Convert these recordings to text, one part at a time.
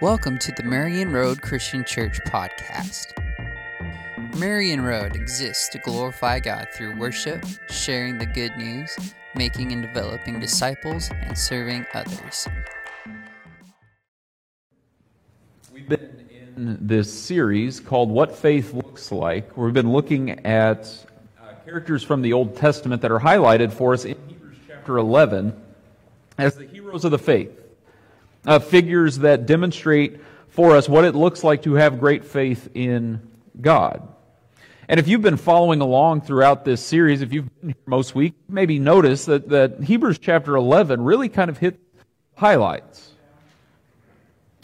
Welcome to the Marion Road Christian Church podcast. Marion Road exists to glorify God through worship, sharing the good news, making and developing disciples, and serving others. We've been in this series called What Faith Looks Like, where we've been looking at uh, characters from the Old Testament that are highlighted for us in Hebrews chapter 11 as the heroes of the faith uh, figures that demonstrate for us what it looks like to have great faith in God. And if you've been following along throughout this series, if you've been here most week, maybe notice that, that Hebrews chapter 11 really kind of hit highlights.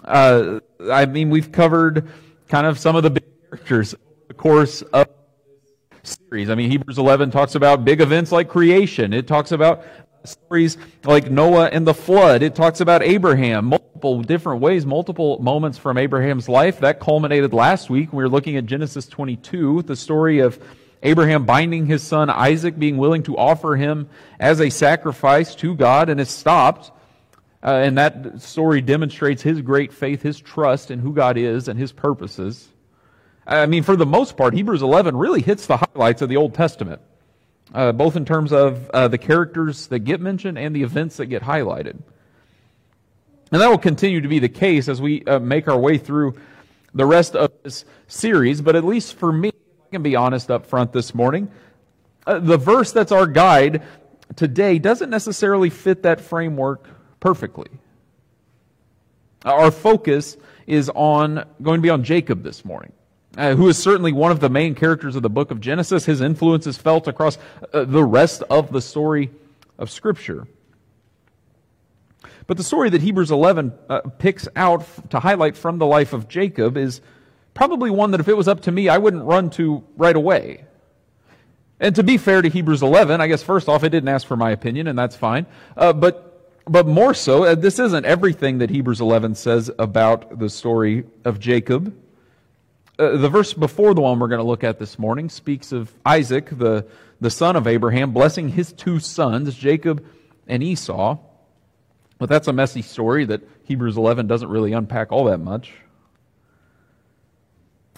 Uh, I mean, we've covered kind of some of the big characters the course of this series. I mean, Hebrews 11 talks about big events like creation. It talks about stories like Noah and the flood. It talks about Abraham, multiple different ways, multiple moments from Abraham's life. That culminated last week. We were looking at Genesis 22, the story of Abraham binding his son Isaac, being willing to offer him as a sacrifice to God, and it stopped. Uh, and that story demonstrates his great faith, his trust in who God is and his purposes. I mean, for the most part, Hebrews 11 really hits the highlights of the Old Testament uh, both in terms of uh, the characters that get mentioned and the events that get highlighted. And that will continue to be the case as we uh, make our way through the rest of this series, but at least for me, I can be honest up front this morning, uh, the verse that's our guide today doesn't necessarily fit that framework perfectly. Our focus is on going to be on Jacob this morning uh, who is certainly one of the main characters of the book of Genesis. His influence is felt across uh, the rest of the story of Scripture. But the story that Hebrews 11 uh, picks out f- to highlight from the life of Jacob is probably one that if it was up to me, I wouldn't run to right away. And to be fair to Hebrews 11, I guess first off, it didn't ask for my opinion, and that's fine. Uh, but, but more so, uh, this isn't everything that Hebrews 11 says about the story of Jacob. Uh, the verse before the one we're going to look at this morning speaks of Isaac, the, the son of Abraham, blessing his two sons, Jacob and Esau. But that's a messy story that Hebrews 11 doesn't really unpack all that much.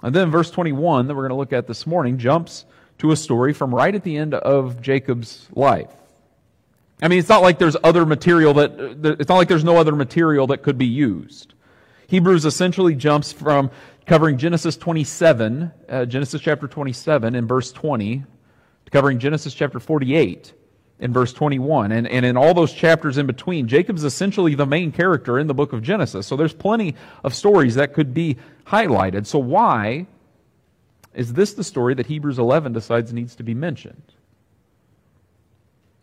And then verse 21 that we're going to look at this morning jumps to a story from right at the end of Jacob's life. I mean, it's not like there's other material that, it's not like there's no other material that could be used. Hebrews essentially jumps from covering Genesis 27, uh, Genesis chapter 27 in verse 20, covering Genesis chapter 48 in verse 21. And, and in all those chapters in between, Jacob's essentially the main character in the book of Genesis. So there's plenty of stories that could be highlighted. So why is this the story that Hebrews 11 decides needs to be mentioned?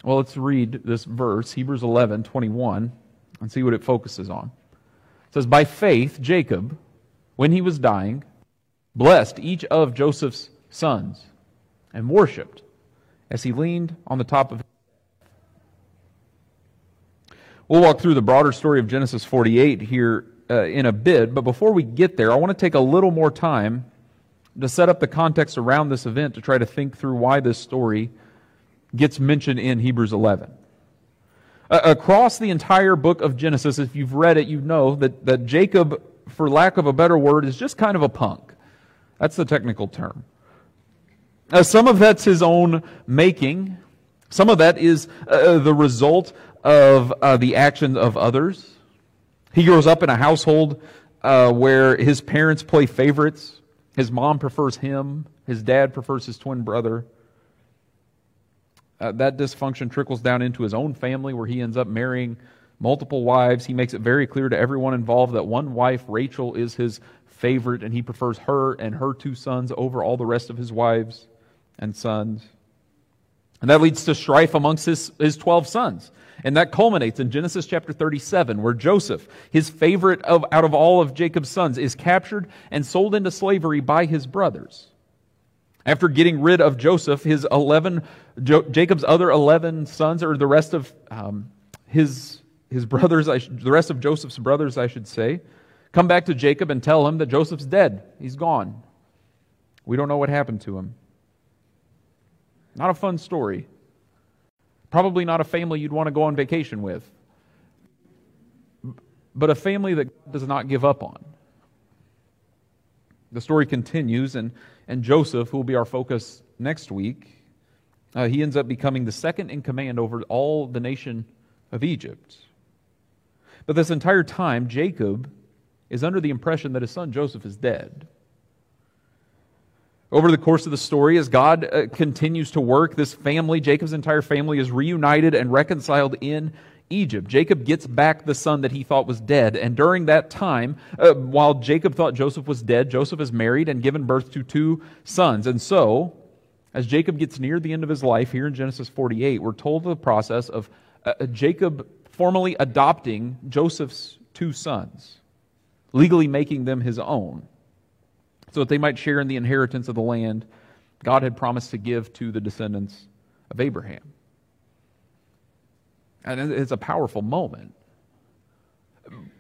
Well, let's read this verse, Hebrews 11, 21, and see what it focuses on. It says, By faith, Jacob, when he was dying, blessed each of Joseph's sons and worshiped as he leaned on the top of We'll walk through the broader story of Genesis 48 here uh, in a bit, but before we get there, I want to take a little more time to set up the context around this event to try to think through why this story gets mentioned in Hebrews 11. Uh, across the entire book of Genesis, if you've read it, you know that, that Jacob for lack of a better word, is just kind of a punk. That's the technical term. Now, some of that's his own making. Some of that is uh, the result of uh, the actions of others. He grows up in a household uh, where his parents play favorites. His mom prefers him. His dad prefers his twin brother. Uh, that dysfunction trickles down into his own family where he ends up marrying multiple wives. He makes it very clear to everyone involved that one wife, Rachel, is his favorite, and he prefers her and her two sons over all the rest of his wives and sons. And that leads to strife amongst his, his 12 sons. And that culminates in Genesis chapter 37, where Joseph, his favorite of, out of all of Jacob's sons, is captured and sold into slavery by his brothers. After getting rid of Joseph, his 11, jo- Jacob's other 11 sons, or the rest of um, his his brothers, the rest of Joseph's brothers, I should say, come back to Jacob and tell him that Joseph's dead. He's gone. We don't know what happened to him. Not a fun story. Probably not a family you'd want to go on vacation with. but a family that God does not give up on. The story continues, and, and Joseph, who will be our focus next week, uh, he ends up becoming the second in command over all the nation of Egypt. But this entire time, Jacob is under the impression that his son Joseph is dead. Over the course of the story, as God uh, continues to work, this family, Jacob's entire family, is reunited and reconciled in Egypt. Jacob gets back the son that he thought was dead. And during that time, uh, while Jacob thought Joseph was dead, Joseph is married and given birth to two sons. And so, as Jacob gets near the end of his life, here in Genesis 48, we're told the process of uh, uh, Jacob formally adopting Joseph's two sons, legally making them his own so that they might share in the inheritance of the land God had promised to give to the descendants of Abraham. And it's a powerful moment.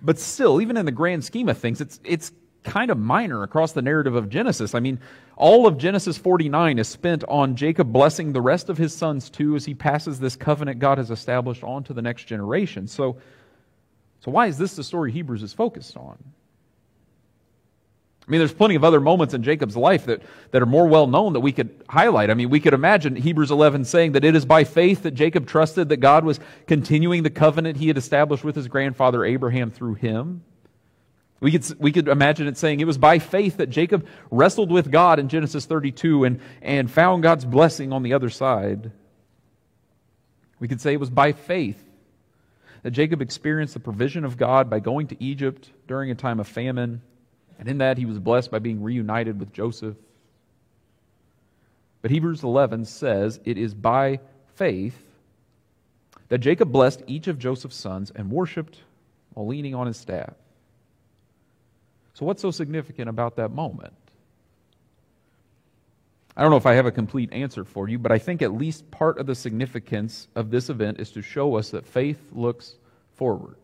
But still, even in the grand scheme of things, it's, it's kind of minor across the narrative of Genesis. I mean, all of Genesis 49 is spent on Jacob blessing the rest of his sons too as he passes this covenant God has established on to the next generation. So, so why is this the story Hebrews is focused on? I mean, there's plenty of other moments in Jacob's life that, that are more well known that we could highlight. I mean, we could imagine Hebrews 11 saying that it is by faith that Jacob trusted that God was continuing the covenant he had established with his grandfather Abraham through him. We could, we could imagine it saying it was by faith that Jacob wrestled with God in Genesis 32 and, and found God's blessing on the other side. We could say it was by faith that Jacob experienced the provision of God by going to Egypt during a time of famine and in that, he was blessed by being reunited with Joseph. But Hebrews 11 says it is by faith that Jacob blessed each of Joseph's sons and worshiped while leaning on his staff. So, what's so significant about that moment? I don't know if I have a complete answer for you, but I think at least part of the significance of this event is to show us that faith looks forward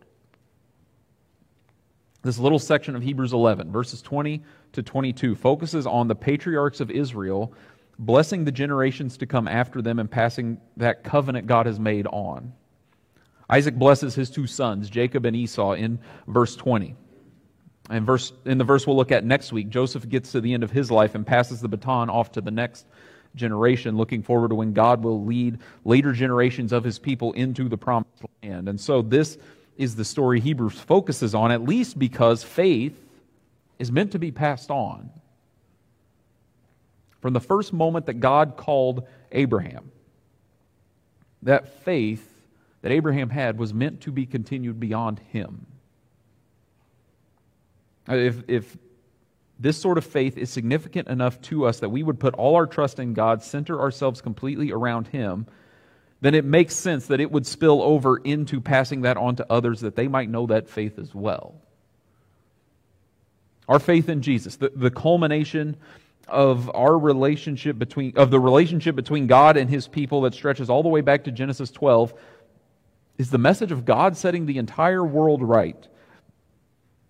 this little section of Hebrews 11, verses 20 to 22, focuses on the patriarchs of Israel blessing the generations to come after them and passing that covenant God has made on. Isaac blesses his two sons, Jacob and Esau, in verse 20. And verse, in the verse we'll look at next week, Joseph gets to the end of his life and passes the baton off to the next generation, looking forward to when God will lead later generations of his people into the promised land. And so this is the story Hebrews focuses on, at least because faith is meant to be passed on. From the first moment that God called Abraham, that faith that Abraham had was meant to be continued beyond him. Uh, if, if this sort of faith is significant enough to us that we would put all our trust in God, center ourselves completely around Him, then it makes sense that it would spill over into passing that on to others that they might know that faith as well. Our faith in Jesus, the, the culmination of our relationship between of the relationship between God and his people that stretches all the way back to Genesis 12 is the message of God setting the entire world right.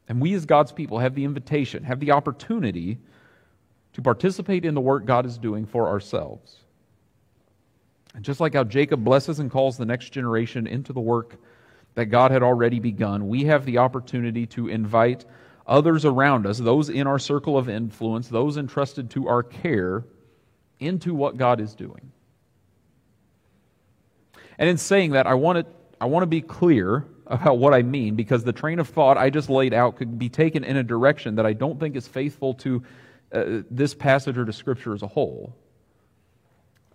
And we as God's people have the invitation, have the opportunity to participate in the work God is doing for ourselves. And just like how Jacob blesses and calls the next generation into the work that God had already begun, we have the opportunity to invite others around us, those in our circle of influence, those entrusted to our care, into what God is doing. And in saying that, I want to, I want to be clear about what I mean because the train of thought I just laid out could be taken in a direction that I don't think is faithful to uh, this passage or to Scripture as a whole.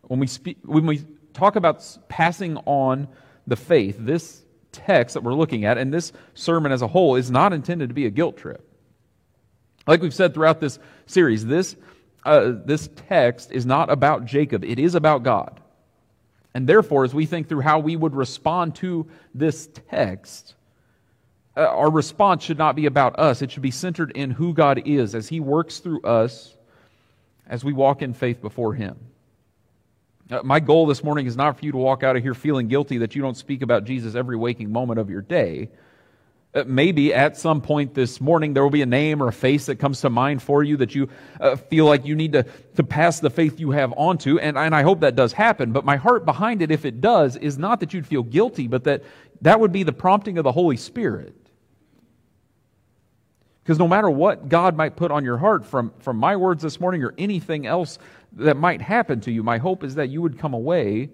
When we, speak, when we talk about passing on the faith, this text that we're looking at and this sermon as a whole is not intended to be a guilt trip. Like we've said throughout this series, this, uh, this text is not about Jacob, it is about God. And therefore, as we think through how we would respond to this text, uh, our response should not be about us. It should be centered in who God is as He works through us as we walk in faith before Him. Uh, my goal this morning is not for you to walk out of here feeling guilty that you don't speak about Jesus every waking moment of your day. Uh, maybe at some point this morning there will be a name or a face that comes to mind for you that you uh, feel like you need to, to pass the faith you have on to, and, and I hope that does happen. But my heart behind it, if it does, is not that you'd feel guilty, but that that would be the prompting of the Holy Spirit. Because no matter what God might put on your heart from, from my words this morning or anything else that might happen to you, my hope is that you would come away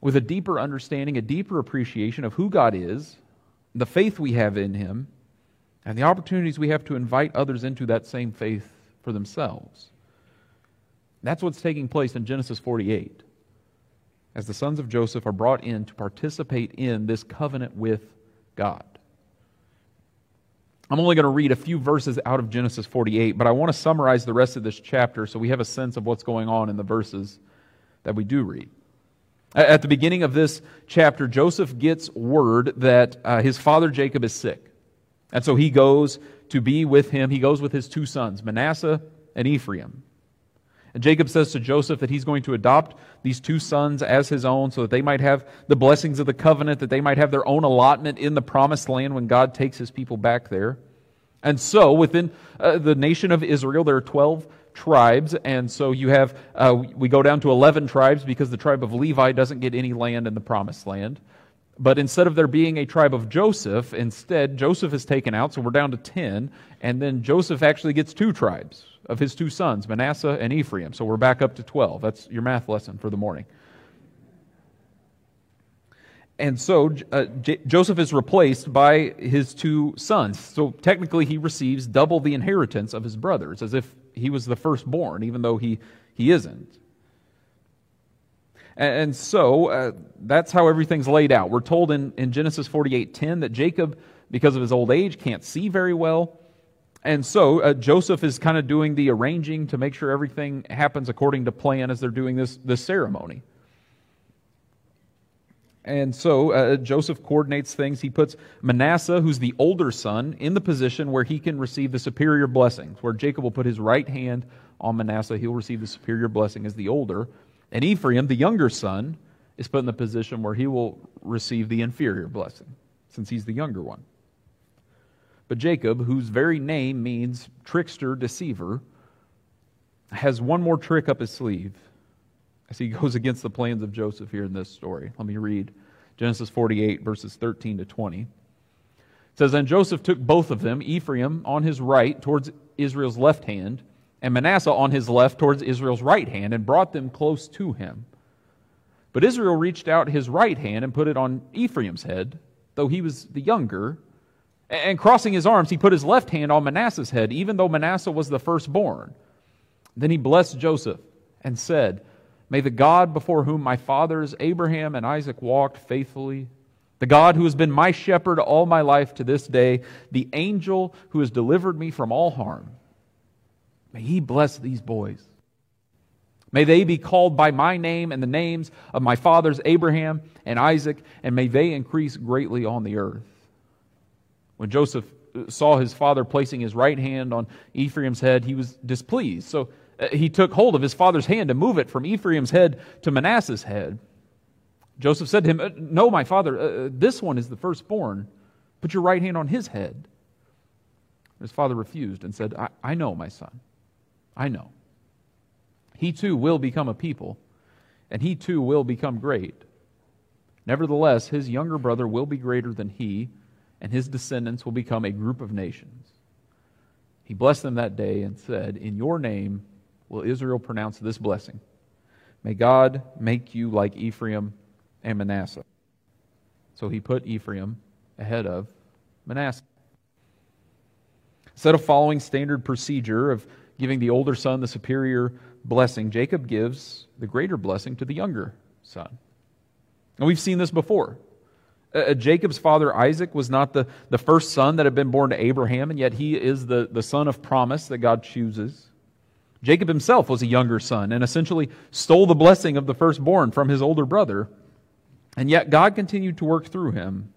with a deeper understanding, a deeper appreciation of who God is, the faith we have in Him, and the opportunities we have to invite others into that same faith for themselves. That's what's taking place in Genesis 48 as the sons of Joseph are brought in to participate in this covenant with God. I'm only going to read a few verses out of Genesis 48, but I want to summarize the rest of this chapter so we have a sense of what's going on in the verses that we do read. At the beginning of this chapter, Joseph gets word that uh, his father Jacob is sick. And so he goes to be with him. He goes with his two sons, Manasseh and Ephraim. And Jacob says to Joseph that he's going to adopt these two sons as his own so that they might have the blessings of the covenant, that they might have their own allotment in the promised land when God takes his people back there. And so within uh, the nation of Israel, there are 12 tribes. And so you have, uh, we go down to 11 tribes because the tribe of Levi doesn't get any land in the promised land. But instead of there being a tribe of Joseph, instead, Joseph is taken out, so we're down to 10. And then Joseph actually gets two tribes of his two sons, Manasseh and Ephraim. So we're back up to 12. That's your math lesson for the morning. And so uh, J- Joseph is replaced by his two sons. So technically, he receives double the inheritance of his brothers, as if he was the firstborn, even though he, he isn't. And, and so uh, that's how everything's laid out. We're told in, in Genesis 48:10 that Jacob, because of his old age, can't see very well. And so uh, Joseph is kind of doing the arranging to make sure everything happens according to plan as they're doing this, this ceremony. And so uh, Joseph coordinates things. He puts Manasseh, who's the older son, in the position where he can receive the superior blessings, where Jacob will put his right hand on Manasseh. He'll receive the superior blessing as the older. And Ephraim, the younger son, is put in the position where he will receive the inferior blessing, since he's the younger one. But Jacob, whose very name means trickster, deceiver, has one more trick up his sleeve as he goes against the plans of Joseph here in this story. Let me read Genesis 48, verses 13 to 20. It says, And Joseph took both of them, Ephraim on his right towards Israel's left hand, and Manasseh on his left towards Israel's right hand, and brought them close to him. But Israel reached out his right hand and put it on Ephraim's head, though he was the younger. And crossing his arms, he put his left hand on Manasseh's head, even though Manasseh was the firstborn. Then he blessed Joseph and said, May the God before whom my fathers Abraham and Isaac walked faithfully, the God who has been my shepherd all my life to this day, the angel who has delivered me from all harm, may he bless these boys. May they be called by my name and the names of my fathers Abraham and Isaac, and may they increase greatly on the earth. When Joseph saw his father placing his right hand on Ephraim's head, he was displeased. So he took hold of his father's hand to move it from Ephraim's head to Manasseh's head. Joseph said to him, uh, No, my father, uh, this one is the firstborn. Put your right hand on his head. His father refused and said, I, I know, my son. I know. He too will become a people, and he too will become great. Nevertheless, his younger brother will be greater than he, and his descendants will become a group of nations. He blessed them that day and said, In your name will Israel pronounce this blessing May God make you like Ephraim and Manasseh. So he put Ephraim ahead of Manasseh. Instead of following standard procedure of giving the older son the superior blessing, Jacob gives the greater blessing to the younger son. And we've seen this before. Uh, Jacob's father Isaac was not the, the first son that had been born to Abraham, and yet he is the, the son of promise that God chooses. Jacob himself was a younger son and essentially stole the blessing of the firstborn from his older brother. And yet God continued to work through him.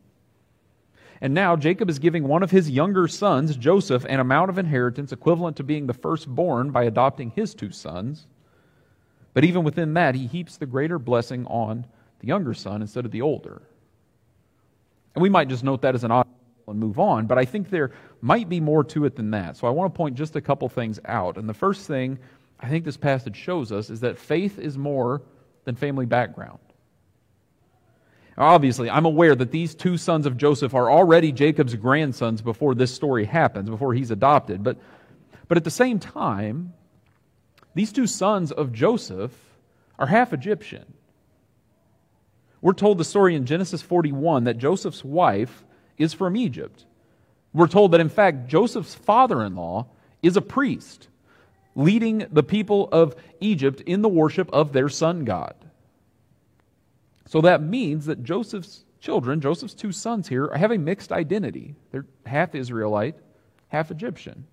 And now Jacob is giving one of his younger sons, Joseph, an amount of inheritance equivalent to being the firstborn by adopting his two sons. But even within that, he heaps the greater blessing on the younger son instead of the older. And we might just note that as an odd and move on, but I think there might be more to it than that. So I want to point just a couple things out. And the first thing I think this passage shows us is that faith is more than family background. Obviously, I'm aware that these two sons of Joseph are already Jacob's grandsons before this story happens, before he's adopted. But, but at the same time, these two sons of Joseph are half Egyptian. We're told the story in Genesis 41 that Joseph's wife is from Egypt. We're told that, in fact, Joseph's father in law is a priest, leading the people of Egypt in the worship of their sun god. So that means that Joseph's children, Joseph's two sons here, have a mixed identity. They're half Israelite, half Egyptian.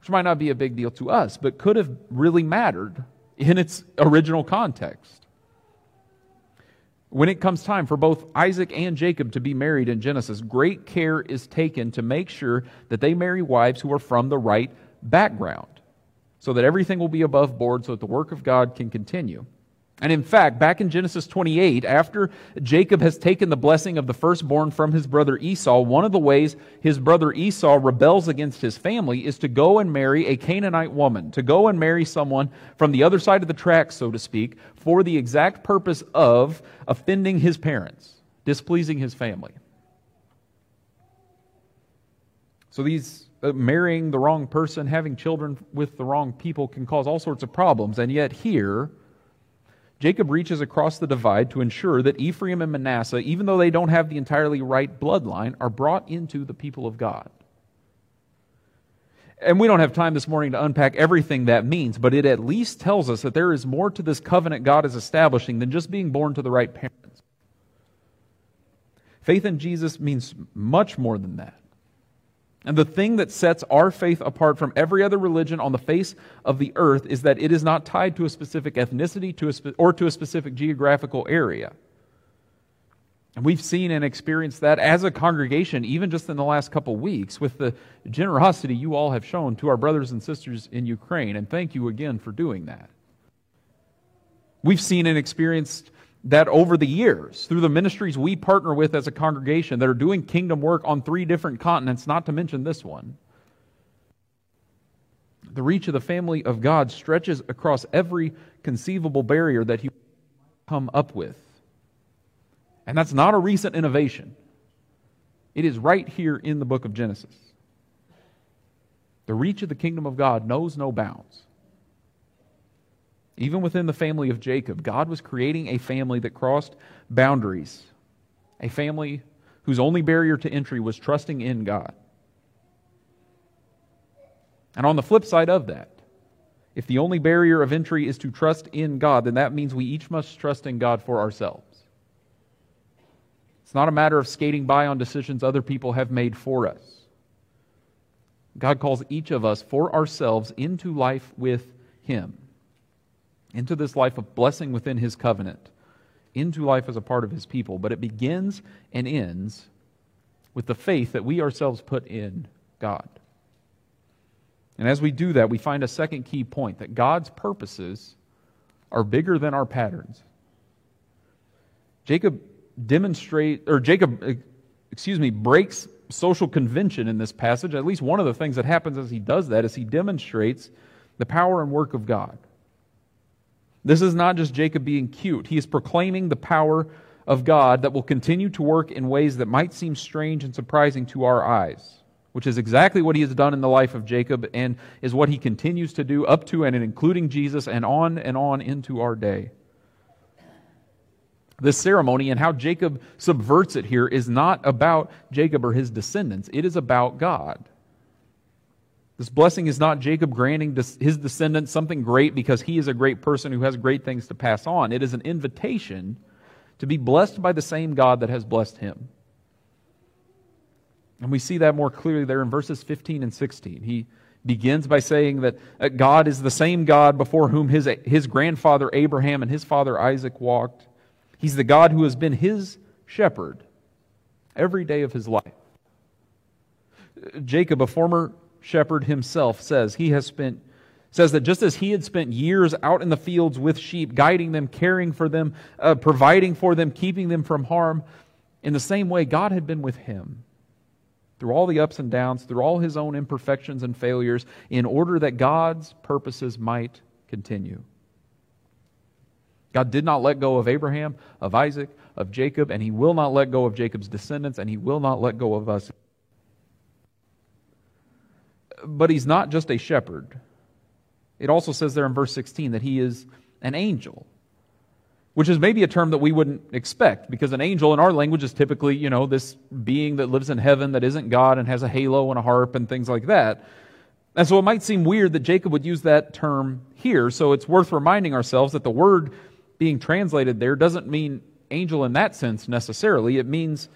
Which might not be a big deal to us, but could have really mattered in its original context. When it comes time for both Isaac and Jacob to be married in Genesis, great care is taken to make sure that they marry wives who are from the right background so that everything will be above board so that the work of God can continue. And in fact, back in Genesis 28, after Jacob has taken the blessing of the firstborn from his brother Esau, one of the ways his brother Esau rebels against his family is to go and marry a Canaanite woman, to go and marry someone from the other side of the tracks, so to speak, for the exact purpose of offending his parents, displeasing his family. So these uh, marrying the wrong person, having children with the wrong people can cause all sorts of problems. And yet here, Jacob reaches across the divide to ensure that Ephraim and Manasseh, even though they don't have the entirely right bloodline, are brought into the people of God. And we don't have time this morning to unpack everything that means, but it at least tells us that there is more to this covenant God is establishing than just being born to the right parents. Faith in Jesus means much more than that. And the thing that sets our faith apart from every other religion on the face of the earth is that it is not tied to a specific ethnicity to a spe- or to a specific geographical area. And we've seen and experienced that as a congregation, even just in the last couple weeks, with the generosity you all have shown to our brothers and sisters in Ukraine. And thank you again for doing that. We've seen and experienced that over the years, through the ministries we partner with as a congregation that are doing kingdom work on three different continents, not to mention this one, the reach of the family of God stretches across every conceivable barrier that you come up with. And that's not a recent innovation. It is right here in the book of Genesis. The reach of the kingdom of God knows no bounds. Even within the family of Jacob, God was creating a family that crossed boundaries, a family whose only barrier to entry was trusting in God. And on the flip side of that, if the only barrier of entry is to trust in God, then that means we each must trust in God for ourselves. It's not a matter of skating by on decisions other people have made for us. God calls each of us for ourselves into life with Him into this life of blessing within his covenant, into life as a part of his people. But it begins and ends with the faith that we ourselves put in God. And as we do that, we find a second key point that God's purposes are bigger than our patterns. Jacob demonstrates, or Jacob eh, excuse me breaks social convention in this passage. At least one of the things that happens as he does that is he demonstrates the power and work of God. This is not just Jacob being cute. He is proclaiming the power of God that will continue to work in ways that might seem strange and surprising to our eyes, which is exactly what he has done in the life of Jacob and is what he continues to do up to and including Jesus and on and on into our day. This ceremony and how Jacob subverts it here is not about Jacob or his descendants, it is about God. This blessing is not Jacob granting his descendants something great because he is a great person who has great things to pass on. It is an invitation to be blessed by the same God that has blessed him. And we see that more clearly there in verses 15 and 16. He begins by saying that God is the same God before whom his, his grandfather Abraham and his father Isaac walked. He's the God who has been his shepherd every day of his life. Jacob, a former shepherd himself says he has spent says that just as he had spent years out in the fields with sheep guiding them caring for them uh, providing for them keeping them from harm in the same way god had been with him through all the ups and downs through all his own imperfections and failures in order that god's purposes might continue God did not let go of Abraham, of Isaac, of Jacob, and he will not let go of Jacob's descendants, and he will not let go of us. But he's not just a shepherd. It also says there in verse 16 that he is an angel, which is maybe a term that we wouldn't expect because an angel in our language is typically, you know, this being that lives in heaven that isn't God and has a halo and a harp and things like that. And so it might seem weird that Jacob would use that term here. So it's worth reminding ourselves that the word being translated there doesn't mean angel in that sense necessarily, it means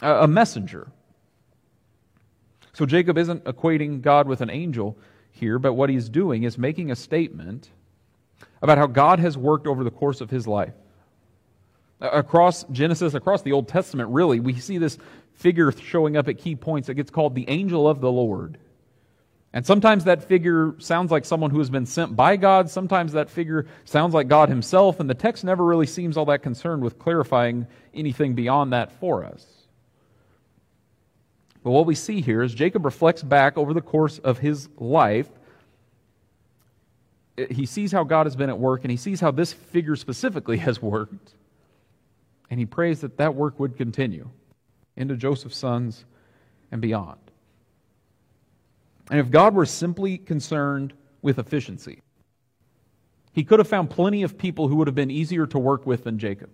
a messenger. So Jacob isn't equating God with an angel here, but what he's doing is making a statement about how God has worked over the course of his life. Across Genesis, across the Old Testament, really, we see this figure showing up at key points that gets called the angel of the Lord. And sometimes that figure sounds like someone who has been sent by God. Sometimes that figure sounds like God himself. And the text never really seems all that concerned with clarifying anything beyond that for us. But what we see here is Jacob reflects back over the course of his life. He sees how God has been at work, and he sees how this figure specifically has worked. And he prays that that work would continue into Joseph's sons and beyond. And if God were simply concerned with efficiency, he could have found plenty of people who would have been easier to work with than Jacob.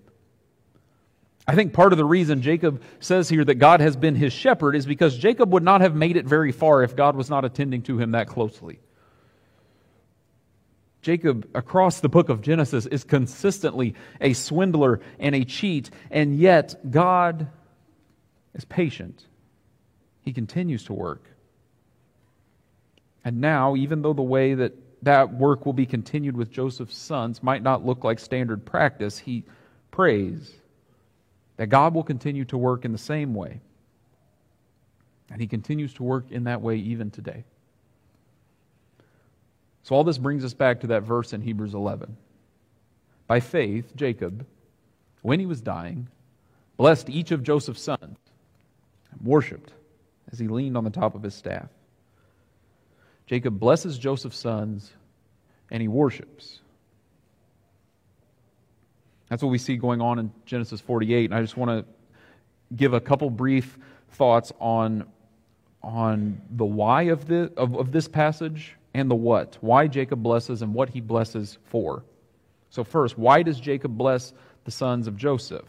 I think part of the reason Jacob says here that God has been his shepherd is because Jacob would not have made it very far if God was not attending to him that closely. Jacob, across the book of Genesis, is consistently a swindler and a cheat, and yet God is patient. He continues to work. And now, even though the way that that work will be continued with Joseph's sons might not look like standard practice, he prays that God will continue to work in the same way. And he continues to work in that way even today. So, all this brings us back to that verse in Hebrews 11. By faith, Jacob, when he was dying, blessed each of Joseph's sons and worshiped as he leaned on the top of his staff. Jacob blesses Joseph's sons and he worships. That's what we see going on in Genesis 48. And I just want to give a couple brief thoughts on, on the why of, the, of, of this passage and the what. Why Jacob blesses and what he blesses for. So, first, why does Jacob bless the sons of Joseph?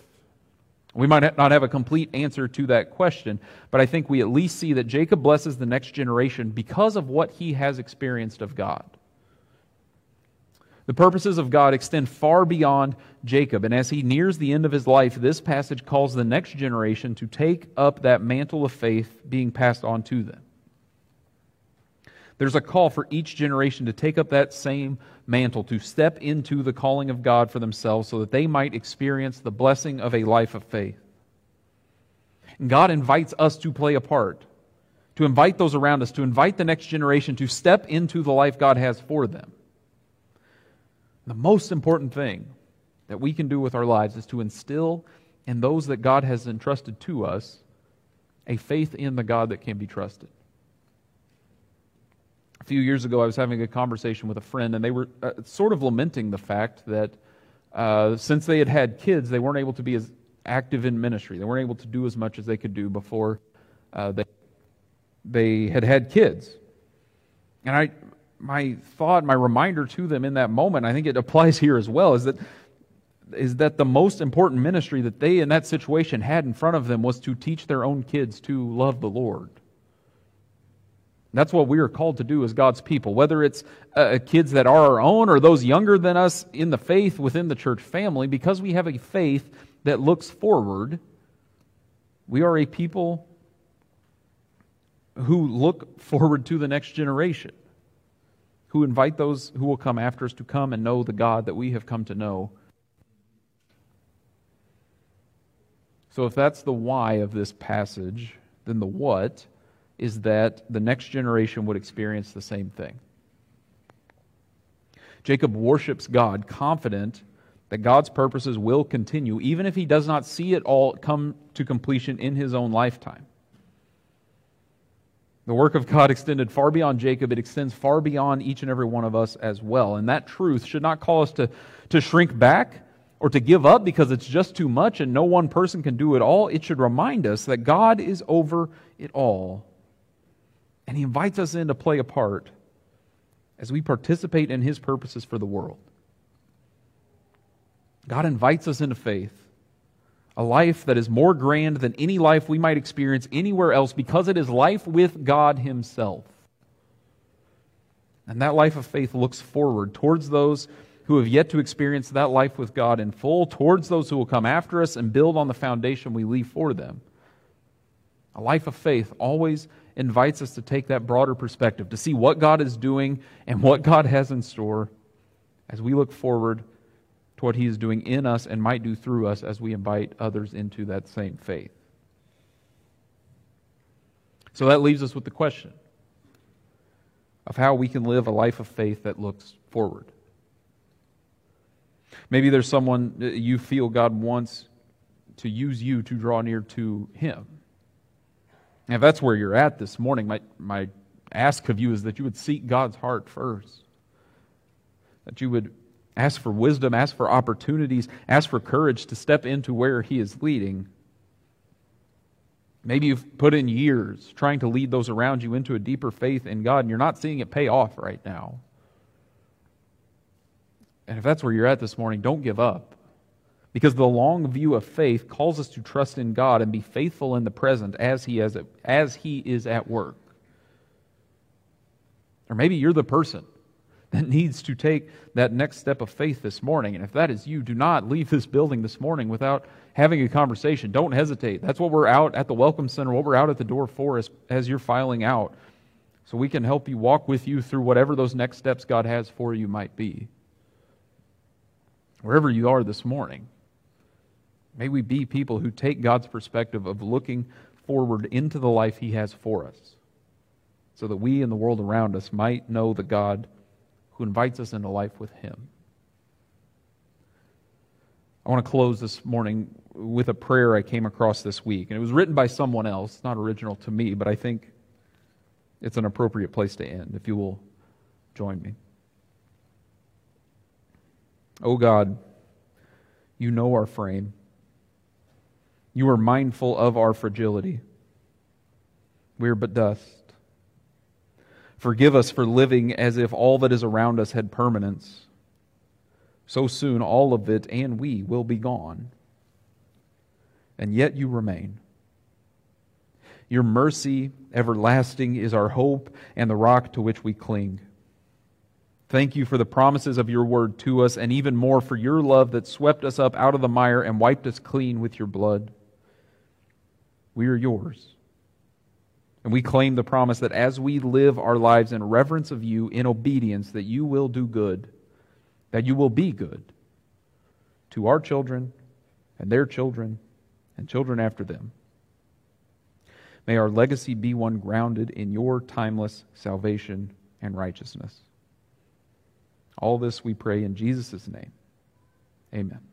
We might not have a complete answer to that question, but I think we at least see that Jacob blesses the next generation because of what he has experienced of God. The purposes of God extend far beyond Jacob, and as he nears the end of his life, this passage calls the next generation to take up that mantle of faith being passed on to them. There's a call for each generation to take up that same mantle, to step into the calling of God for themselves so that they might experience the blessing of a life of faith. And God invites us to play a part, to invite those around us, to invite the next generation to step into the life God has for them. The most important thing that we can do with our lives is to instill in those that God has entrusted to us a faith in the God that can be trusted a few years ago, I was having a conversation with a friend, and they were uh, sort of lamenting the fact that uh, since they had had kids, they weren't able to be as active in ministry. They weren't able to do as much as they could do before uh, they, they had had kids. And I, my thought, my reminder to them in that moment, I think it applies here as well, is that is that the most important ministry that they in that situation had in front of them was to teach their own kids to love the Lord. That's what we are called to do as God's people, whether it's uh, kids that are our own or those younger than us in the faith within the church family, because we have a faith that looks forward. We are a people who look forward to the next generation, who invite those who will come after us to come and know the God that we have come to know. So, if that's the why of this passage, then the what is that the next generation would experience the same thing. Jacob worships God, confident that God's purposes will continue, even if he does not see it all come to completion in his own lifetime. The work of God extended far beyond Jacob. It extends far beyond each and every one of us as well. And that truth should not call us to, to shrink back or to give up because it's just too much and no one person can do it all. It should remind us that God is over it all. And He invites us in to play a part as we participate in His purposes for the world. God invites us into faith, a life that is more grand than any life we might experience anywhere else because it is life with God Himself. And that life of faith looks forward towards those who have yet to experience that life with God in full, towards those who will come after us and build on the foundation we leave for them. A life of faith always invites us to take that broader perspective, to see what God is doing and what God has in store as we look forward to what He is doing in us and might do through us as we invite others into that same faith. So that leaves us with the question of how we can live a life of faith that looks forward. Maybe there's someone you feel God wants to use you to draw near to Him. If that's where you're at this morning, my, my ask of you is that you would seek God's heart first. That you would ask for wisdom, ask for opportunities, ask for courage to step into where He is leading. Maybe you've put in years trying to lead those around you into a deeper faith in God, and you're not seeing it pay off right now. And if that's where you're at this morning, don't give up. Because the long view of faith calls us to trust in God and be faithful in the present as He, has, as he is at work. Or maybe you're the person that needs to take that next step of faith this morning. And if that is you, do not leave this building this morning without having a conversation. Don't hesitate. That's what we're out at the Welcome Center, what we're out at the door for as, as you're filing out. So we can help you walk with you through whatever those next steps God has for you might be. Wherever you are this morning, may we be people who take God's perspective of looking forward into the life He has for us so that we and the world around us might know the God who invites us into life with Him. I want to close this morning with a prayer I came across this week. And it was written by someone else, it's not original to me, but I think it's an appropriate place to end, if you will join me. Oh God, you know our frame. You are mindful of our fragility. We are but dust. Forgive us for living as if all that is around us had permanence. So soon all of it and we will be gone. And yet you remain. Your mercy, everlasting, is our hope and the rock to which we cling. Thank you for the promises of your word to us, and even more for your love that swept us up out of the mire and wiped us clean with your blood. We are yours. And we claim the promise that as we live our lives in reverence of you, in obedience, that you will do good, that you will be good to our children and their children and children after them. May our legacy be one grounded in your timeless salvation and righteousness. All this we pray in Jesus' name. Amen.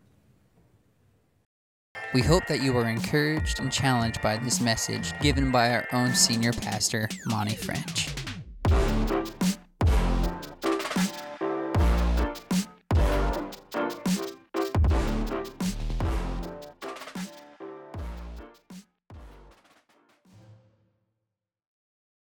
We hope that you were encouraged and challenged by this message given by our own senior pastor, Monty French.